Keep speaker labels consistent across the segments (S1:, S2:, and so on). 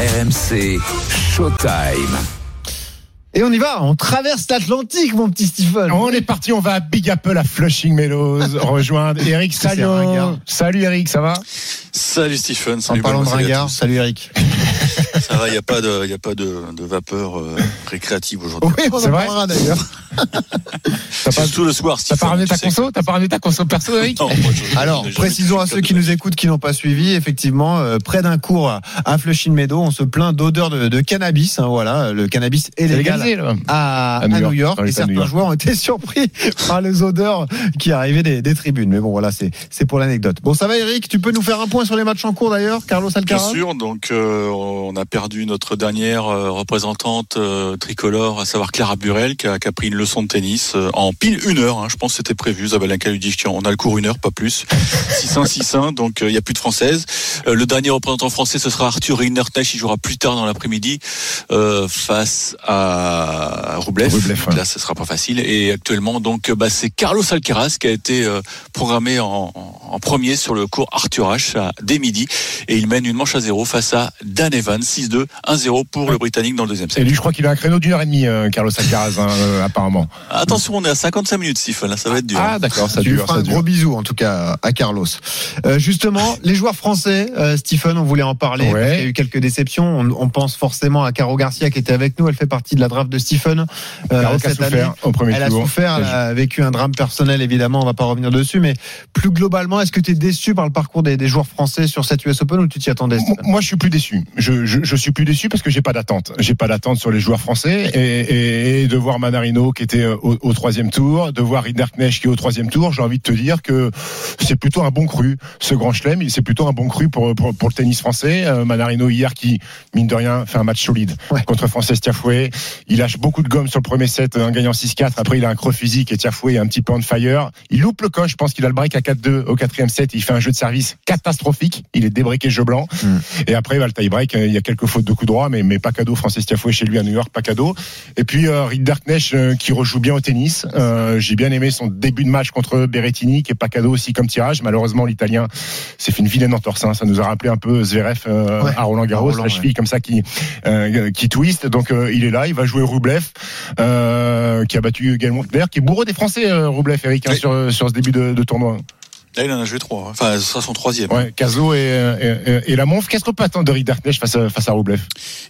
S1: RMC Showtime.
S2: Et on y va, on traverse l'Atlantique, mon petit Stephen.
S3: On est parti, on va à Big Apple à Flushing Meadows rejoindre Eric. Salut Eric, ça va?
S4: Salut Stephen,
S2: En
S4: salut
S2: parlant de ringard,
S4: tous.
S2: salut Eric.
S4: Ça va, il n'y a pas de, y a pas de, de vapeur euh, récréative aujourd'hui.
S2: Oui, on
S3: C'est
S2: en
S3: vrai
S2: parlera d'ailleurs.
S3: T'as pas,
S4: Surtout le soir,
S3: t'as pas ramené
S4: tu
S3: ta conso T'as pas ramené ta conso perso Eric
S4: Non, moi,
S2: Alors, précisons à ceux qui nous écoutent, qui n'ont pas suivi, effectivement, euh, près d'un cours à Flushing Meadow, on se plaint d'odeur de, de cannabis. hein, voilà, le cannabis est légal
S3: légalisé là.
S2: à,
S3: À
S2: à
S3: New
S2: New
S3: York,
S2: York,
S3: dans
S2: et
S3: l'État de
S2: certains
S3: New York.
S2: joueurs ont été surpris par les odeurs qui arrivaient des, des tribunes. Mais bon, voilà, c'est c'est pour l'anecdote. Bon, ça va, Eric? Tu peux nous faire un point sur les matchs en cours d'ailleurs, Carlos
S4: Bien
S2: Alcaraz
S4: sûr, donc euh, on a perdu notre dernière euh, représentante euh, tricolore, à savoir Clara Burel, qui a, qui a pris une leçon de tennis euh, en pile une heure. hein, je pense que c'était prévu. Zabalenka lui dit tiens, on a le cours une heure, pas plus. 6-1, 6-1, donc il n'y a plus de française. Le dernier représentant français, ce sera Arthur Rinderknecht. Il jouera plus tard dans l'après-midi face à Roublev.
S3: Ouais.
S4: Là, ce sera pas facile. Et actuellement, donc, bah, c'est Carlos Alcaraz qui a été programmé en, en premier sur le cours Arthur H dès midi. Et il mène une manche à zéro face à Dan Evans, 6-2, 1-0 pour le Britannique dans le deuxième
S3: Et
S4: set.
S3: lui, je crois qu'il a un créneau d'une heure et demie, euh, Carlos Alcaraz, hein, euh, apparemment.
S4: Attention, on est à 55 minutes, Stephen. Là, ça va être dur.
S3: Ah, d'accord, ça
S2: Tu lui
S3: dure,
S2: feras
S3: ça
S2: un
S3: dure.
S2: gros bisou en tout cas à Carlos. Euh, justement, les joueurs français, euh, Stephen, on voulait en parler.
S3: Ouais.
S2: qu'il y a eu quelques déceptions. On, on pense forcément à Caro Garcia qui était avec nous. Elle fait partie de la draft de Stephen. euh,
S3: Caro a
S2: cette année.
S3: souffert au premier
S2: Elle a
S3: tour.
S2: souffert, elle a vécu un drame personnel évidemment, on va pas revenir dessus, mais plus globalement, est-ce que tu es déçu par le parcours des, des joueurs français sur cette US Open ou tu t'y attendais
S3: Moi, je suis plus déçu. Je, je, je suis plus déçu parce que j'ai pas d'attente. J'ai pas d'attente sur les joueurs français et, et, et de voir Manarino qui était euh, au, au troisième tour, de voir Rinderknecht qui est au troisième tour. J'ai envie de te dire que c'est plutôt un bon cru. Ce grand chelem, il- c'est plutôt un bon cru pour, pour, pour le tennis français. Euh, Manarino hier qui mine de rien fait un match solide
S2: Ouais.
S3: contre Frances Tiafoué. Il lâche beaucoup de gomme sur le premier set en gagnant 6-4. Après, il a un creux physique et Tiafoué est un petit peu on fire. Il loupe le coche. Je pense qu'il a le break à 4-2 au quatrième set. Il fait un jeu de service catastrophique. Il est débriqué jeu blanc. Et après, bah, le tie-break, euh, il y a quelques fautes de coup droit, mais, mais pas cadeau. Francis Tiafoe chez lui à New York, pas cadeau. Et puis, euh, Rinderknecht euh, qui rejoue bien au tennis. Euh, J'ai bien aimé son début de match contre Berrettini, qui est pas cadeau aussi comme tirage. Malheureusement, l'Italien s'est fait une vilaine entorse. hein. Ça nous a rappelé un peu Zverev
S2: Ouais.
S3: à Roland Garros,
S2: Roland,
S3: la cheville comme ça qui euh, qui twist. Donc, euh, il est là. Il va jouer Roublev, euh, qui a battu également. D'ailleurs, qui est bourreau des Français, Roublev, Eric, hein,
S4: Oui.
S3: sur, sur ce début de, de tournoi.
S4: Là, il en a joué trois. hein. Enfin, ce sera son troisième.
S3: Ouais, Caso et, et, et, la Monf. Qu'est-ce qu'on peut attendre de Rinderknecht face à, face à Roublev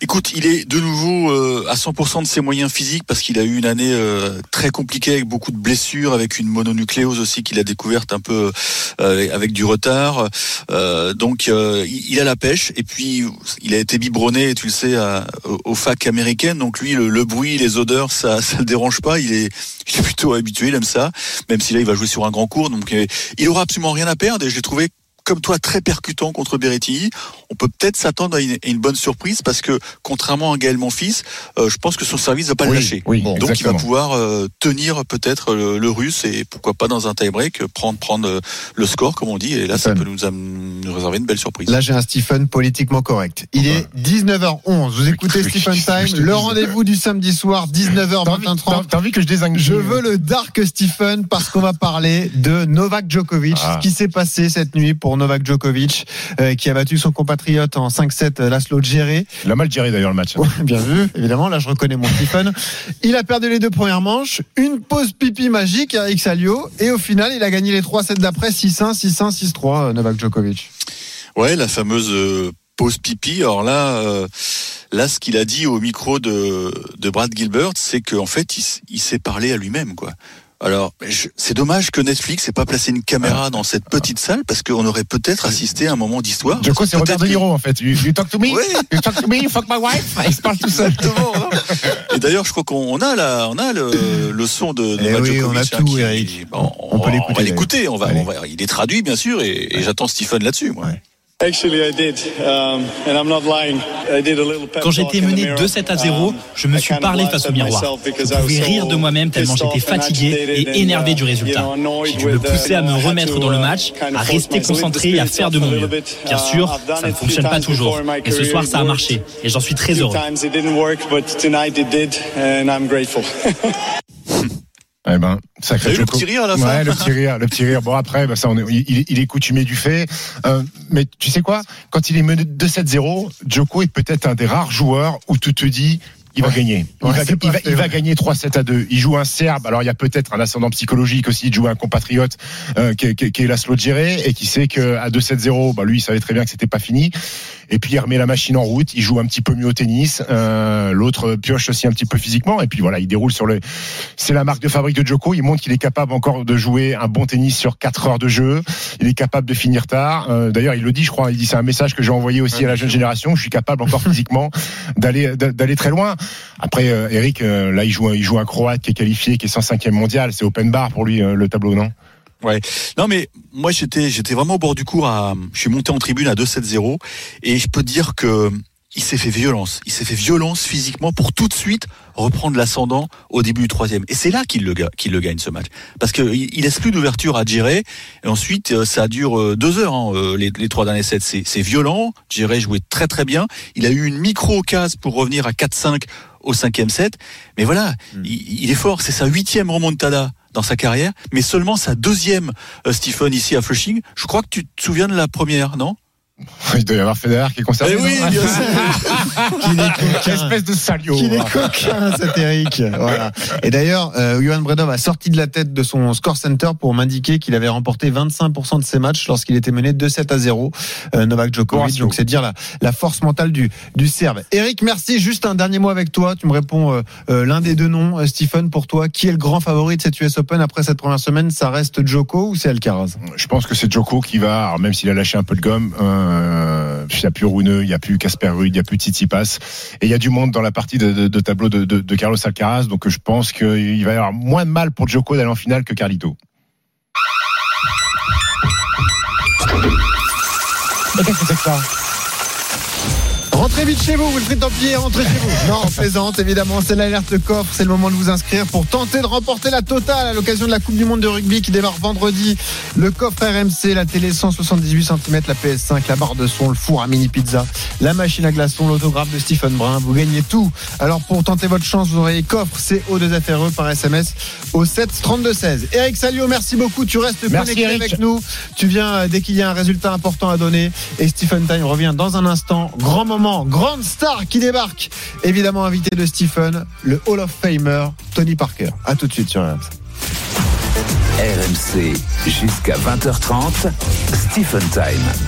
S4: Écoute, il est de nouveau euh, à 100% de ses moyens physiques parce qu'il a eu une année euh, très compliquée avec beaucoup de blessures, avec une mononucléose aussi qu'il a découverte un peu euh, avec, du retard. Euh, donc euh, il, a la pêche et puis il a été biberonné, tu le sais, à, aux, aux facs américaines. Donc lui, le, le bruit, les odeurs, ça, ça le dérange pas. Il est, il est plutôt habitué, il aime ça. Même si là, il va jouer sur un grand cours, donc euh, il aura absolument rien à perdre. Et je trouvé comme toi très percutant contre Berrettini. On peut peut-être s'attendre à une, à une bonne surprise parce que contrairement à Gaël Monfils, euh, je pense que son service va pas le lâcher.
S3: oui,
S4: Donc il va pouvoir euh, tenir peut-être le, le russe et pourquoi pas dans un tie-break prendre prendre euh, le score comme on dit et là ça peut nous, am- nous réserver une belle surprise.
S2: Là, j'ai un Stephen politiquement correct. Il est 19h11. Vous écoutez
S3: Oui,
S2: Stephen Time, le rendez-vous du samedi soir,
S3: T'as envie,
S2: 19h,
S3: t'as-
S2: 20h30.
S3: t'as envie que je désigne
S2: Je veux le dark Stephen parce qu'on va parler de Novak Djokovic.
S3: Ah.
S2: Ce qui s'est passé cette nuit pour Novak Djokovic, euh, qui a battu son compatriote en 5-7, euh, Laszlo Djere.
S3: Il a mal géré d'ailleurs le match.
S2: Ouais, bien vu, évidemment. Là, je reconnais mon Stephen. Il a perdu les deux premières manches. Une pause pipi magique, Eric Salio. Et au final, il a gagné les trois sets d'après 6-1, 6-1, 6-3, euh, Novak Djokovic.
S4: Ouais, la fameuse euh, pause pipi. Alors là, euh, là, ce qu'il a dit au micro de, de Brad Gilbert, c'est qu'en fait, il, il s'est parlé à lui-même, quoi. Alors, c'est dommage que Netflix ait pas placé une caméra dans cette petite salle parce qu'on aurait peut-être assisté à un moment d'histoire.
S3: Joko, c'est Robert De
S4: que-
S3: Niro en fait. You, you talk to me,
S4: Ouais.
S3: you talk to me, you fuck my wife? Il se parle tout seul.
S4: Exactement. Et d'ailleurs, je crois qu'on on a la, on a le, le son de
S2: Eh
S4: Novak
S2: oui,
S4: Djokovic,
S2: on a
S4: hein,
S2: tout,
S4: qui-
S2: Eric.
S4: bon,
S2: On peut
S4: va-
S2: l'écouter,
S4: On va l'écouter. On va,
S2: Allez.
S4: on va, il est traduit, bien sûr, et, et j'attends Stephen là-dessus, moi.
S5: I did, and I'm not lying. I did a little pep
S6: Quand j'étais mené
S5: mirror.
S6: 2-7 à 0,
S5: Um,
S6: je me suis parlé face au
S5: at
S6: miroir.
S5: myself because
S6: Je pouvais rire de moi-même tellement j'étais fatigué et énervé
S5: and,
S6: du
S5: uh,
S6: résultat. J'ai dû me
S5: uh,
S6: pousser à me remettre dans le
S5: uh,
S6: match, à rester concentré et à faire de mon mieux. Bien
S5: Uh,
S6: sûr, ça ne fonctionne pas toujours. Et ce soir, ça a marché. Et j'en suis très heureux.
S3: Eh ben, sacré
S4: le petit rire à la fin
S3: Ouais, le petit rire, le petit rire. Bon après, bah, ça, on est- il, il est coutumé du fait. Euh, mais tu sais quoi? Quand il est mené 2-7-0, Djoko est peut-être un des rares joueurs où tu te dis. Il va gagner. Il,
S2: Ouais,
S3: va, il va- il va gagner 3-7 à 2. Il joue un Serbe. Alors il y a peut-être un ascendant psychologique aussi de jouer un compatriote euh, qui, est- qui, qui est Laszlo Djere et qui sait que à 2-7-0, bah, lui il savait très bien que c'était pas fini. Et puis il remet la machine en route. Il joue un petit peu mieux au tennis. Euh, L'autre pioche aussi un petit peu physiquement. Et puis voilà, il déroule sur le. C'est la marque de fabrique de Djoko. Il montre qu'il est capable encore de jouer un bon tennis sur 4 heures de jeu. Il est capable de finir tard. Euh, D'ailleurs, il le dit, je crois. Il dit c'est un message que j'ai envoyé aussi à la jeune génération. Je suis capable encore physiquement d'aller d'aller très loin. Après, euh, Eric, euh, là, il joue il joue un Croate qui est qualifié, qui est 105e mondial. C'est open bar pour lui euh, le tableau, non?
S4: Non mais moi j'étais j'étais vraiment au bord du cours à je suis monté en tribune à 2-7-0 et je peux te dire que il s'est fait violence, il s'est fait violence physiquement pour tout de suite reprendre l'ascendant au début du troisième. Et c'est là qu'il le, qu'il le gagne ce match, parce que il laisse plus d'ouverture à gérer. Et ensuite, euh, ça dure euh, deux heures hein, euh, les, les trois derniers sets. C'est, violent. Géré jouait très très bien. Il a eu une micro case pour revenir à 4-5 au cinquième set. Mais voilà, il, il est fort. C'est sa huitième remontada dans sa carrière, mais seulement sa deuxième, euh, Stephen, ici à Flushing. Je crois que tu te souviens de la première, non?
S3: Il doit y avoir Federer qui est concerné.
S4: Eh oui,
S3: non
S4: bien sûr.
S2: Qu'il est coquin.
S3: Espèce de salio.
S2: Qu'il est coquin, cet Eric. Voilà. Et d'ailleurs, euh, Johan Bredov a sorti de la tête de son score center pour m'indiquer qu'il avait remporté 25% de ses matchs lorsqu'il était mené 2-7 à 0. Euh, Novak Djokovic. Donc c'est dire la, la force mentale du, du Serbe. Eric, merci. Juste un dernier mot avec toi. Tu me réponds euh, euh, l'un des deux noms. Euh, Stephen, pour toi, qui est le grand favori de cette US Open après cette première semaine? Ça reste Djoko ou c'est Alcaraz?
S3: Je pense que c'est Djoko qui va, alors même s'il a lâché un peu de gomme, euh, il n'y a plus Runeux, il n'y a plus Casper Ruud, il n'y a plus Tsitsipas, et il y a du monde dans la partie de, tableau de, Carlos Alcaraz, donc je pense qu'il va y avoir moins de mal pour Djoko d'aller en finale que Carlito. Qu'est-ce que c'est que ça?
S2: Rentrez vite chez vous, vous le ferez tant pis, rentrez chez vous. Non, on plaisante, évidemment, c'est l'alerte coffre, c'est le moment de vous inscrire pour tenter de remporter la totale à l'occasion de la Coupe du Monde de rugby qui démarre vendredi. Le coffre RMC, la télé 178 cm, la PS5, la barre de son, le four à mini pizza, la machine à glaçons, l'autographe de Stephen Brun, vous gagnez tout. Alors pour tenter votre chance, vous aurez coffre CO2FRE E par SMS au 7 32 16. Eric Salio, merci beaucoup, tu restes
S3: Merci,
S2: connecté
S3: Eric.
S2: avec nous. Tu viens euh, dès qu'il y a un résultat important à donner. Et Stephen Time revient dans un instant. Grand moment, grande star qui débarque. Évidemment invité de Stephen, le Hall of Famer, Tony Parker. À tout de suite sur RMC.
S1: RMC jusqu'à 20h30. Stephen Time.